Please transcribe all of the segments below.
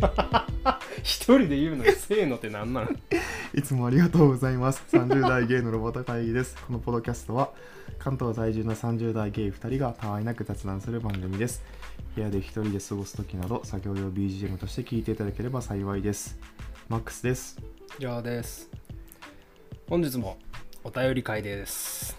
一人で言うのにせーのってなんなん？いつもありがとうございます。30代ゲイのロボット会議です。このポッドキャストは関東在住の30代ゲイ2人がたわいなく雑談する番組です。部屋で一人で過ごす時など作業用 BGM として聞いていただければ幸いです。マックスです。じゃあです本日もお便り会です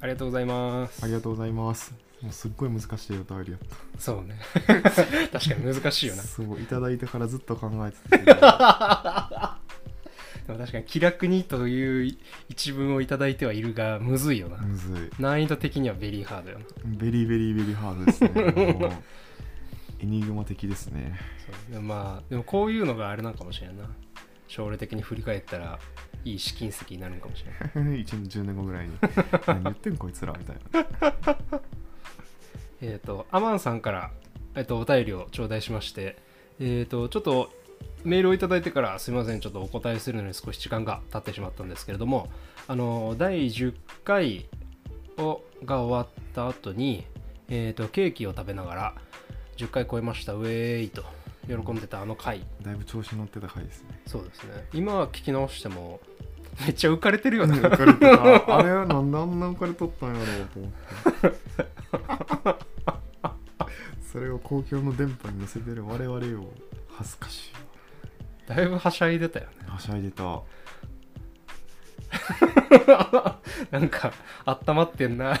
ありがとうございますありがとうございます。もうすっごい難しいお便りやっそうね 確かに難しいよた。なそう、いただいてからずっと考えてたけど。でも確かに気楽にという一文をいただいてはいるがむずいよなむずい。難易度的にはベリーハードよなベリーベリーベリーハードですね。もうエニグマ的ですね。そうでもまあでもこういうのがあれなんかもしれんな将来的に振り返ったらいい試金石になるのかもしれない1年10年後ぐらいに何言ってんこいつらみたいなえっとアマンさんから、えっとお便りを頂戴しましてえっ、とちょっとメールをいただいてからすみませんちょっとお答えするのに少し時間が経ってしまったんですけれどもあの第10回をが終わった後にえっ、とケーキを食べながら10回超えましたウェーイと喜んでたあの回。だいぶ調子乗ってた回ですね。そうですね。今聞き直してもめっちゃ浮かれてるよね浮かれてた。あれはなんであんな浮かれとったんやろうと思って それを公共の電波に乗せてる我々を恥ずかしい。だいぶはしゃいでたよね。はしゃいでた。なんか温まってんな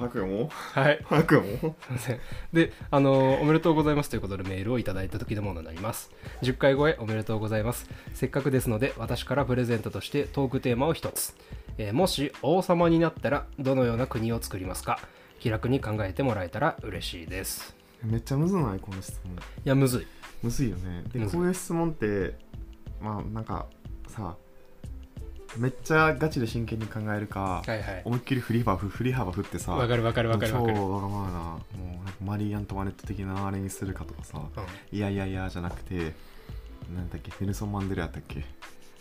白夜も？はい。白夜も？すいません。であのおめでとうございますということでメールをいただいた時のものになります。10回超えおめでとうございます。せっかくですので私からプレゼントとしてトークテーマを一つ、えーもし王様になったらどのような国を作りますか？気楽に考えてもらえたら嬉しいです。めっちゃむずない？この質問。いやむずい。むずいよね。でむずい。こういう質問ってまあなんかさめっちゃガチで真剣に考えるか、はいはい。思いっきり振り幅振り幅振ってさわかるわかるわかるわかる、超わがままなもうなんかマリー・アントワネット的なあれにするかとかさうん。いやいやいやじゃなくてなんだっけネルソン・マンデラやったっけ？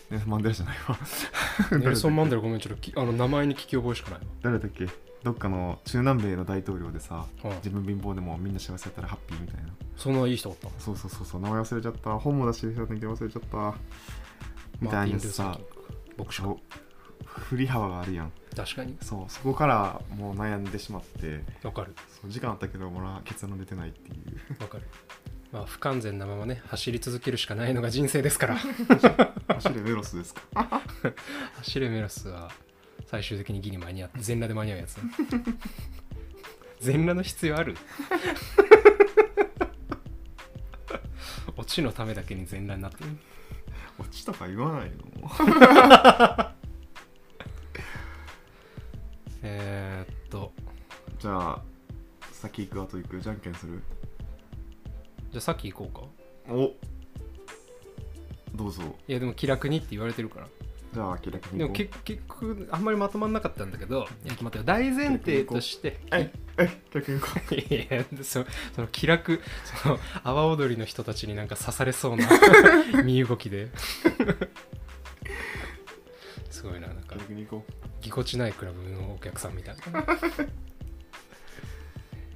ネルソン・マンデラじゃないわ。ネルソン・マンデララごめんちょっときあの名前に聞き覚えしかない。誰だっけ？どっかの中南米の大統領でさわ、うん。自分貧乏でもみんな幸せだったらハッピーみたいな。そんないい人おった？そうそうそうそう名前忘れちゃった。本も出してる人だ忘れちゃった。みたいなさマーティンルーサーキング牧師かそう振り幅があるやん。確かに。そうそこからもう悩んでしまって。わかる。そう時間あったけどまだ結論出てないっていう。わかる。まあ不完全なままね走り続けるしかないのが人生ですから。走れメロスですか？走れメロスは最終的にギリ間に合って全裸で間に合うやつ。全裸の必要ある？オチのためだけに全裸になってる落ちとか言わないの えー、っと。じゃあ先行く後行く？じゃんけんする？じゃあさっき行こうか。お。どうぞ。いやでも気楽にって言われてるから。じゃあ気楽にでも結局あんまりまとまんなかったんだけどいや待ってよ。大前提としてはいはい気楽に いやそその気楽その阿波踊りの人たちになんか刺されそうな 身動きで。すごいななんうか。気楽に行こぎこちないクラブのお客さんみたい。な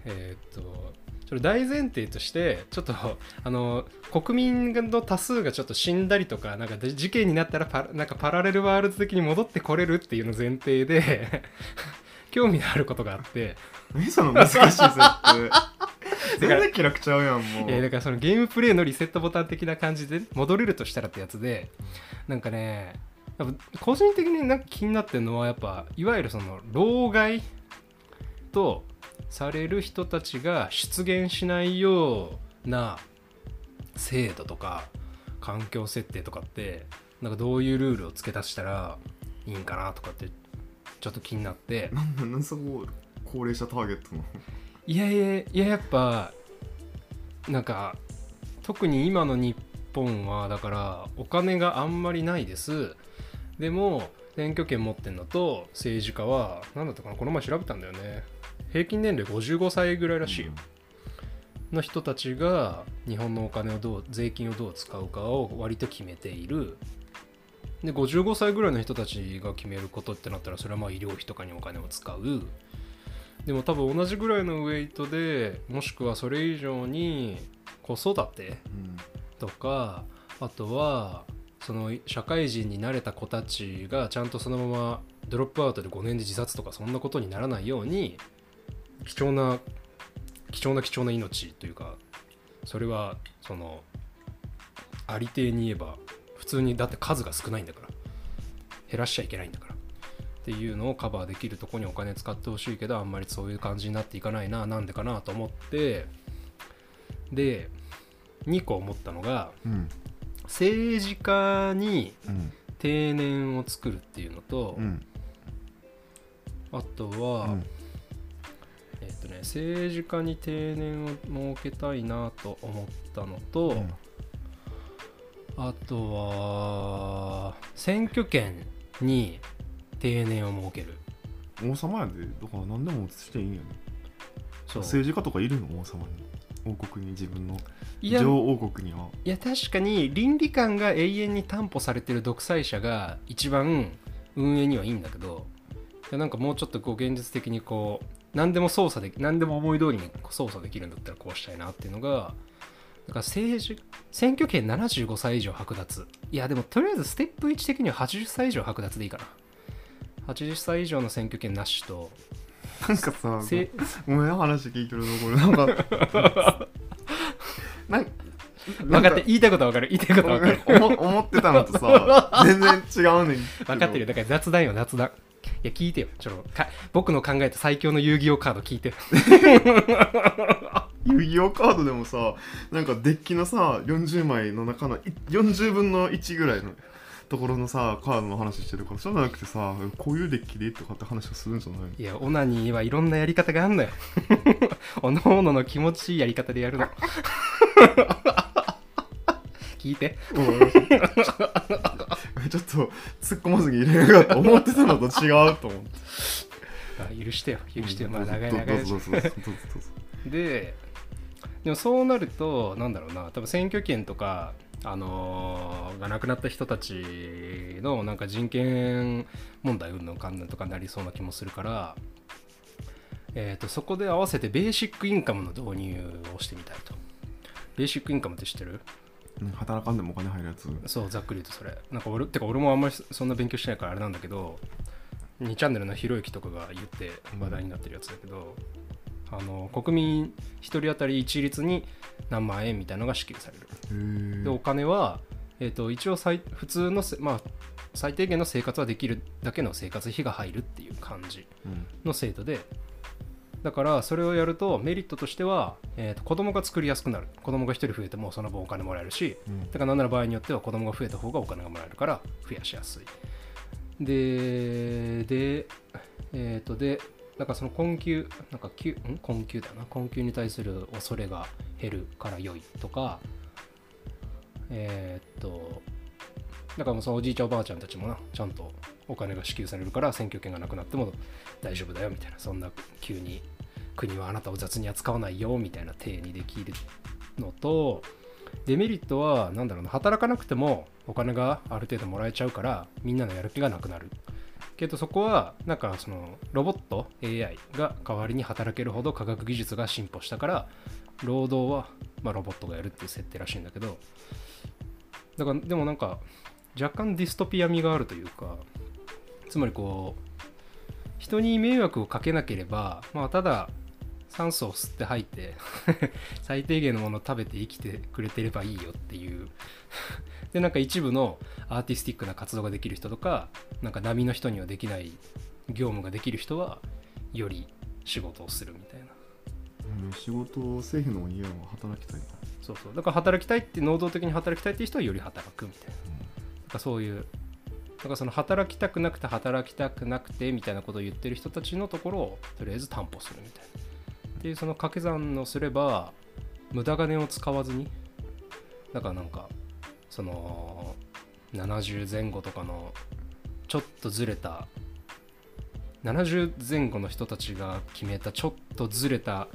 えーっとそれ大前提としてちょっとあの国民の多数がちょっと死んだりとかなんかで事件になったらパラなんかパラレルワールド的に戻ってこれるっていうの前提で興味のあることがあって。う何その難しい設定。全然気楽ちゃうやんもう。えーだからそのゲームプレイのリセットボタン的な感じで戻れるとしたらってやつでなんかねやっぱ個人的になんか気になってるのはやっぱいわゆるその老害とされる人たちが出現しないような制度とか環境設定とかってなんかどういうルールを付け足したらいいんかなとかってちょっと気になって。なんなんなんそこ高齢者ターゲットの。いやいやいややっぱなんか特に今の日本はだからお金があんまりないです。でも選挙権持ってんのと政治家は何だったかなこの前調べたんだよね。平均年齢55歳ぐらいらしいよ、の人たちが日本のお金をどう税金をどう使うかを割と決めているで55歳ぐらいの人たちが決めることってなったらそれはまあ医療費とかにお金を使う。でも多分同じぐらいのウェイトでもしくはそれ以上に子育てうんとかあとはその社会人になれた子たちがちゃんとそのままドロップアウトで5年で自殺とかそんなことにならないように貴重な貴重な貴重な命というかそれはそのありていに言えば普通にだって数が少ないんだから。減らしちゃいけないんだから。っていうのをカバーできるとこにお金使ってほしいけどあんまりそういう感じになっていかないな。なんでかなと思って。で2個思ったのがうん。政治家にうん。定年を作るっていうのと、うん。あとは、うん。えっ、とね政治家に定年を設けたいなと思ったのと、うんあとは選挙権に定年を設ける。王様やで。だから何でもしていいんやね。そう。政治家とかいるの王様に王国に自分の女王国には。いや確かに倫理観が永遠に担保されてる独裁者が一番運営にはいいんだけどなんかもうちょっとこう現実的にこう何でも操作でき何でも思い通りに操作できるんだったらこうしたいなっていうのがだから政治選挙権75歳以上剥奪。いやでもとりあえずステップ1的には80歳以上剥奪でいいかな。80歳以上の選挙権なしと。なんかさせごめん話聞いてるところなんか なん分かって言いたいことは分かる。言いたいことは分かる。思思ってたのとさ全然違うねん。分かってるよ。だから雑談よ雑談。いや聞いてよ。ちょっとか僕の考えた最強の遊戯王カード聞いてよ 遊戯王カードでもさなんかデッキのさ40枚の中のい40分の1ぐらいのところのさカードの話してるからそうじゃなくてさこういうデッキでとかって話をするんじゃないいやオナニーはいろんなやり方があんのよ。おのおのの気持ちいいやり方でやるの。聞いて。ちょっと突っ込まずに入れなかった思ってたのと違うと思って。あ許してよ。許してよ。まあ長い長いででもそうなるとなんだろうな多分選挙権とかあのーが亡くなった人たちのなんか人権問題云々かんぬんとかになりそうな気もするから、えー、とそこで合わせてベーシックインカムの導入をしてみたいと。ベーシックインカムって知ってる？うん働かんでもお金入るやつ。そうざっくり言うとそれ。なんか俺てか俺もあんまりそんな勉強してないからあれなんだけど2チャンネルのひろゆきとかが言って話題になってるやつだけど、あの国民1人当たり一律に何万円みたいなのが支給される、でお金は、えー、と一応最普通のせ、まあ、最低限の生活はできるだけの生活費が入るっていう感じうん。の制度でだからそれをやるとメリットとしては、えー、と子供が作りやすくなる。子供が1人増えてもその分お金もらえるしうん。だからなんなら場合によっては子供が増えた方がお金がもらえるから増やしやすい。で、で、えっ、と、で、なんかその困窮、なんか窮ん？困窮だな、困窮に対する恐れが減るから良いとか、えっ、と、だからもうそのおじいちゃんおばあちゃんたちもな、ちゃんとお金が支給されるから選挙権がなくなっても大丈夫だよみたいな、そんな急に国はあなたを雑に扱わないよみたいな体にできるのと、デメリットは何だろうな働かなくてもお金がある程度もらえちゃうからみんなのやる気がなくなる。けどそこはなんかそのロボット AI が代わりに働けるほど科学技術が進歩したから労働は、ま、ロボットがやるっていう設定らしいんだけどだからでもなんか若干ディストピア味があるというかつまりこう人に迷惑をかけなければまあただ酸素を吸って吐いて 最低限のものを食べて生きてくれてればいいよっていう。でなんか一部のアーティスティックな活動ができる人とかなんか波の人にはできない業務ができる人はより仕事をするみたいな。うん仕事をせえへんのも嫌やわ働きたいなそうそう。だから働きたいって能動的に働きたいっていう人はより働くみたいな。なんかそういうだからその働きたくなくて働きたくなくてみたいなことを言ってる人たちのところをとりあえず担保するみたいなっていうその掛け算をすれば無駄金を使わずにだからなんかその70前後とかのちょっとずれた70前後の人たちが決めたちょっとずれた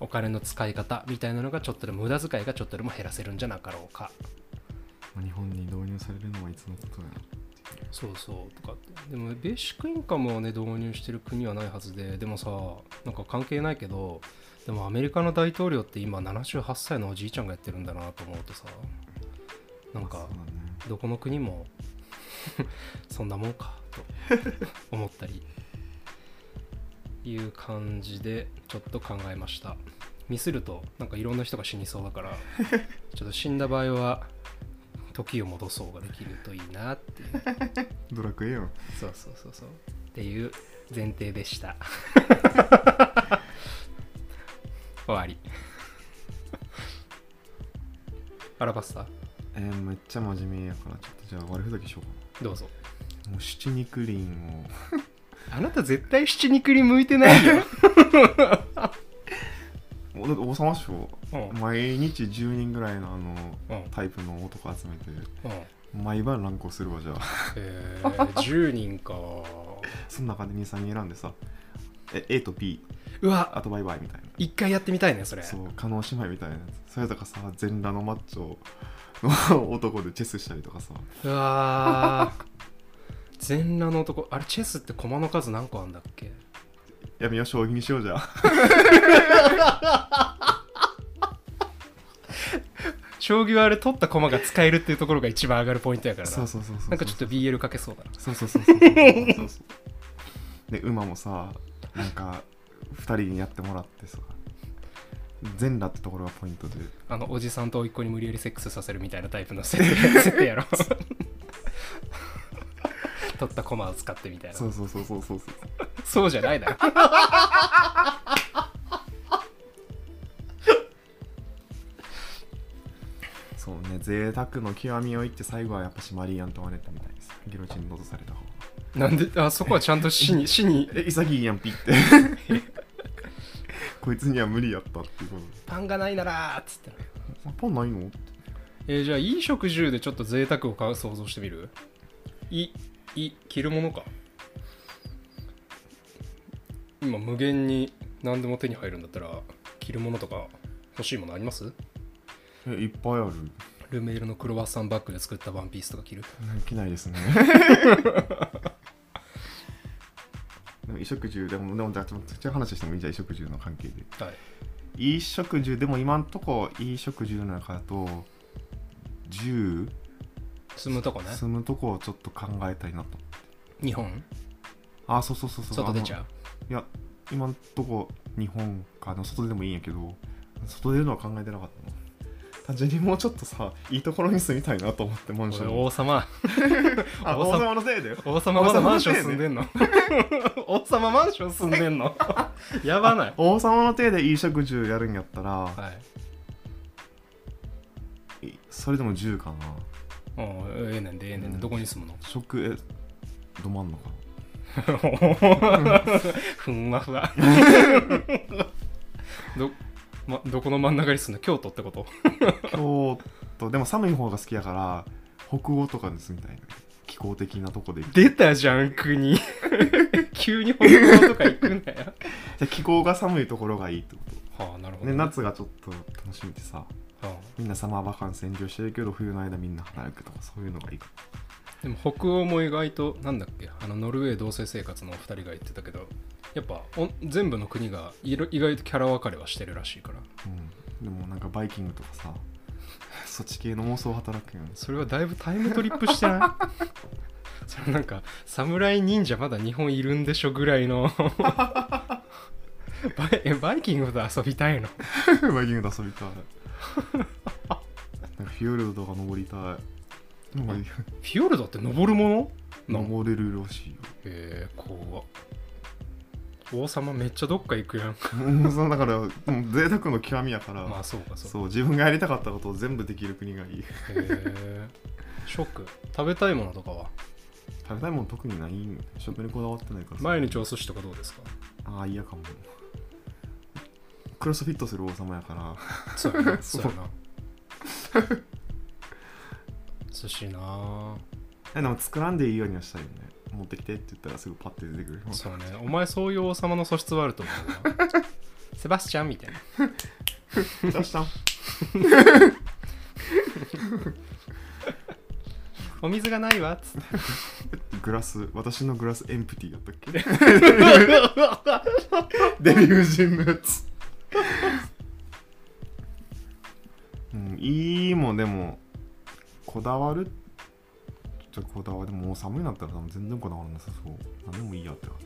お金の使い方みたいなのがちょっとでも無駄遣いがちょっとでも減らせるんじゃなかろうか。日本に導入されるのはいつのことやそうそうとかって。でもベーシックインカムをね導入してる国はないはずででもさなんか関係ないけどでもアメリカの大統領って今78歳のおじいちゃんがやってるんだなと思うとさなんかどこの国も そんなもんかと 思ったり。いう感じでちょっと考えました。ミスるとなんかいろんな人が死にそうだから ちょっと死んだ場合は時を戻そうができるといいなっていう。ドラクエよ。そうそうそうそう。っていう前提でした。終わり。アラバスタ？えー、めっちゃ真面目やからちょっとじゃあ悪ふざけしようどうぞ。かなもう七肉林を。あなた絶対七肉に向いてないよ、王様賞う。ん。毎日10人ぐらいのあのうん。タイプの男集めてうん。毎晩乱行するわじゃあ。えー、10人か。その中で23人選んでさえ A と B うわ。あとバイバイみたいな。一回やってみたいねそれ。そう加納姉妹みたいなやつ。それとかさ全裸のマッチョの 男でチェスしたりとかさ。うわー。全裸の男。あれチェスって駒の数何個あんだっけ？やめよう将棋にしようじゃあ将棋はあれ取った駒が使えるっていうところが一番上がるポイントやからな。そうそうそうそうなんかちょっと BL かけそうだな。そうそうそうそう。そうそうそうで馬もさなんか2人にやってもらってさ。全裸ってところがポイントで。あのおじさんと甥っ子に無理やりセックスさせるみたいなタイプの設定 設定やろ。取った駒を使ってみたいな。そうそうそうそうそうそう。そうじゃないだろそうね贅沢の極みを言って最後はやっぱしマリー・アントワネットみたいです。ギロチンに戻された方が。なんで？あそこはちゃんと死に死に？え潔いやんピって。こいつには無理やったっていうこパンがないならーっつって。パンないの？えーじゃあ衣食住でちょっと贅沢をか想像してみる？いい着るものか。今無限に何でも手に入るんだったら着るものとか欲しいものあります？えいっぱいある。ルメールのクロワッサンバッグで作ったワンピースとか着る？着ないですね。でも衣食住でもでもじゃあ話してもいい？じゃん衣食住の関係で。はい。衣食住でも今んとこ衣食住の中だと10住むとこね。住むとこをちょっと考えたいなと。日本？あそうそうそうそう。外出ちゃう？いや今んとこ日本かの外でもいいんやけど外出るのは考えてなかったな単純にもうちょっとさいいところに住みたいなと思ってマンション。王様。あ王様。のせいだよ王様まだマンション住んでんの？王様マンション住んでんの？やばない。王様の手で衣食住やるんやったら、はい。いそれでも10かな？うんええねんでええねんで、うん。どこに住むの？食えど真ん中 ふんわふわ。ど,、ま、どこの真ん中に住むの京都ってこと？京都。でも寒い方が好きやから北欧とかに住みたいな。気候的なとこでじ出たじゃん国。急に北欧とか行くんだよ。ゃ気候が寒いところがいいってこはあなるほと、ど、ね、夏がちょっと楽しみでさはあ。みんなサマーバカンスエンジョイしてるけど冬の間みんな働くとかそういうのがいいか。でも北欧も意外となんだっけ？あのノルウェー同棲生活のお二人が言ってたけどやっぱお全部の国がいろ意外とキャラ分かれはしてるらしいから。うん、でもなんかバイキングとかさ そっち系の妄想働くやんそれはだいぶタイムトリップしてない？それなんか侍忍者まだ日本いるんでしょぐらいの。バイえバイキングと遊びたいの？バイキングで遊びたい。なんかフィヨルドとか登りたい。フィヨルドって登るもの？な登れるらしいよ。えー、怖っ王様めっちゃどっか行くやん。うんそうだからもう贅沢の極みやから、まあそうかそうか。そう自分がやりたかったことを全部できる国がいい。へえショック食べたいものとかは？食べたいもん特にない。ん食にこだわってないからさ。毎日お寿司とかどうですか？ああ嫌かも。クロスフィットする王様やから。そうやなそそううやな。寿司なあえでも作らんでいいようにはしたいよね持ってきてって言ったらすぐパッて出てくる。そうね。お前そういう王様の素質はあると思うな セバスチャンみたいな。出したんお水がないわっつって。グラス私のグラスエンプティだったっけ？デヴィ夫人のやつ。うんいいもんでもこだわるちょっとこだわるでももう寒いなったら全然こだわらなさそう。何でもいいやって。感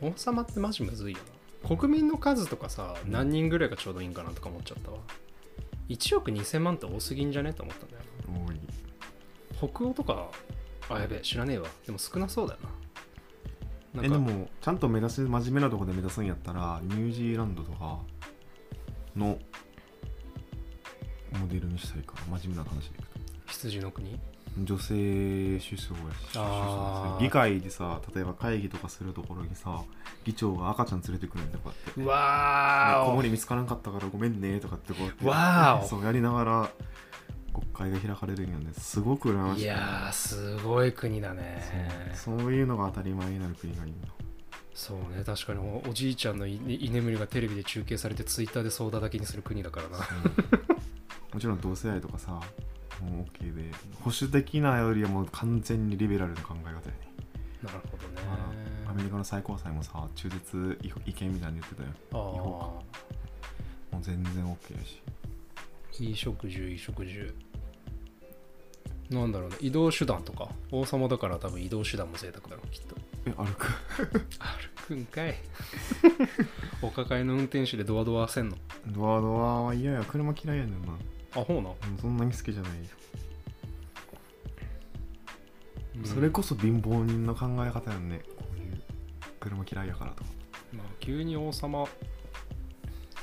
じ王様ってマジむずい。よな国民の数とかさ何人ぐらいがちょうどいいんかなとか思っちゃったわ。1億2000万って多すぎんじゃねと思ったんだよ多い北欧とかあやべえ知らねえわ。でも少なそうだよな。えでもちゃんと目指す真面目なとこで目指すんやったらニュージーランドとかのモデルにしたいから真面目な話でいくと。羊の国？女性首相やしあー。議会でさ例えば会議とかするところにさ議長が赤ちゃん連れてくるんだよこうやって。わ子守見つからんかったからごめんねとかってこうやって。わーお。そうやりながら国会が開かれるんやねすごく羨ましいいやーすごい国だね。そう。そういうのが当たり前になる国がいいんだそうね確かにおおじいちゃんのい居眠りがテレビで中継されてツイッターでソーダだけにする国だからな。もちろん同性愛とかさもう OK で保守的なよりはもう完全にリベラルな考え方やね。なるほどね。アメリカの最高裁もさ中絶違違憲みたいに言ってたよ。あ違法か。もう全然 OK やし。あいい食住いい食住。なんだろうね。移動手段とか。王様だから多分移動手段も贅沢だろうきっと。え歩く？歩くんかい。お抱えの運転手でドアドアせんの？ドアドアは嫌や。車嫌いやねんなあほうな、うんそんなに好きじゃないよ、うん。それこそ貧乏人の考え方やんね。こういう車嫌いやからとか。まあ急に王様。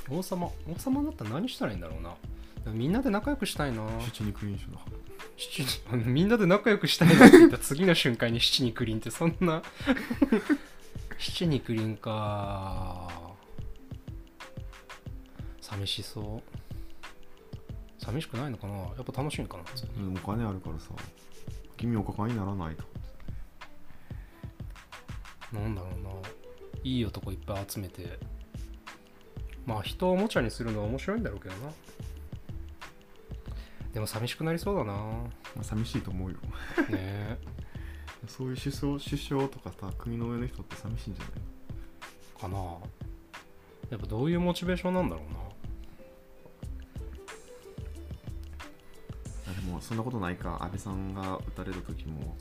王様王様だったら何したらいいんだろうな。みんなで仲良くしたいな。七肉飲酒だ七人あのみんなで仲良くしたいなって言った次の瞬間に七肉林ってそんな。七肉林か。寂しそう寂しくないのかな？やっぱ楽しいのかな？お金あるからさ。君お抱えにならないと。なんだろうな。いい男いっぱい集めて。まあ人をおもちゃにするのは面白いんだろうけどな。でも寂しくなりそうだな。まあ、寂しいと思うよ。ね。え そういう首相首相とかさ国の上の人って寂しいんじゃない？かな。やっぱどういうモチベーションなんだろうなもそんなことないか。安倍さんが撃たれる時も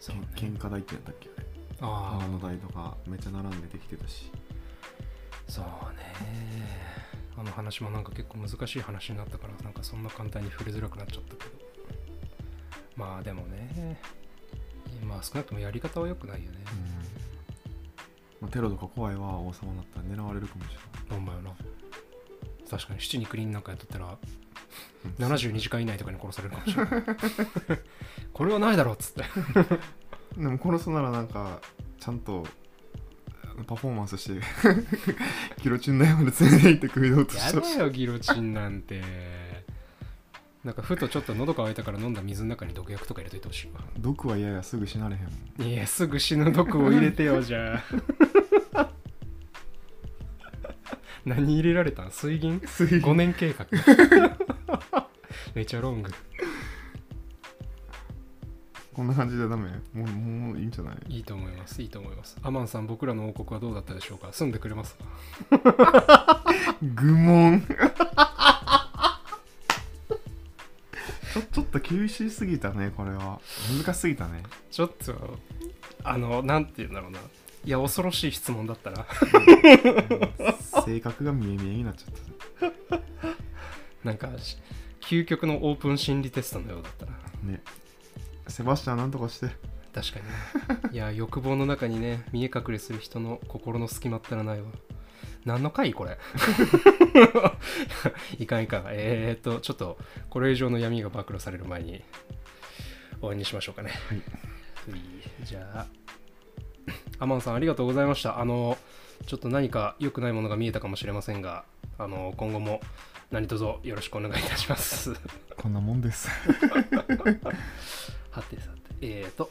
そうね。けん喧嘩台ってやったっけ？あれあ花の台とかめっちゃ並んでできてたし。あそうね。あの話もなんか結構難しい話になったからなんかそんな簡単に触れづらくなっちゃったけど。まあでもねまあ少なくともやり方は良くないよね。まあ、テロとか怖いわ王様だったら狙われるかもしほんまよな。確かに七肉林なんかやっとったられない 72時間以内とかに殺されるかもしれない。これはないだろうっつって。でも殺すならなんかちゃんとパフォーマンスして ギロチン台まで連れて行ってくれようとやしてほしいだよギロチンなんて。なんかふとちょっと喉乾いたから飲んだ水の中に毒薬とか入れといてほしいわ。毒は嫌やすぐ死なれへん。いやすぐ死ぬ毒を入れてよじゃあ。何入れられたん？水銀？水5年計画めちゃロング。こんな感じでダメ？もうもういいんじゃない？いいと思います。いいと思います。アマンさん僕らの王国はどうだったでしょうか？住んでくれますか？愚問。ちょちょっと厳しすぎたねこれは。難しすぎたね。ちょっとあのなんて言うんだろうな。いや恐ろしい質問だったな。性格が見え見えになっちゃっ なんかし究極のオープン心理テストのようだったな。たね。セバスチャンなんとかして。確かにね。いや欲望の中にね見え隠れする人の心の隙間ったらないわ。何の回これ？いかんいかん。えー、っとちょっとこれ以上の闇が暴露される前に終わりにしましょうかね。はい。じゃあアマンさんありがとうございました。あのちょっと何か良くないものが見えたかもしれませんがあの今後も何卒よろしくお願いいたします。こんなもんです。はてさて、えーと、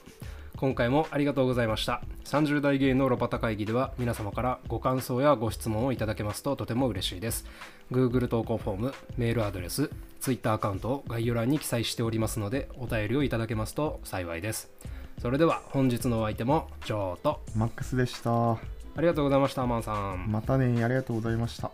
今回もありがとうございました。30代芸のロバタ会議では皆様からご感想やご質問をいただけますととても嬉しいです。Google 投稿フォームメールアドレス Twitter アカウントを概要欄に記載しておりますのでお便りをいただけますと幸いです。それでは本日のお相手もジョーとマックスでした。ありがとうございましたアマンさん。またねありがとうございました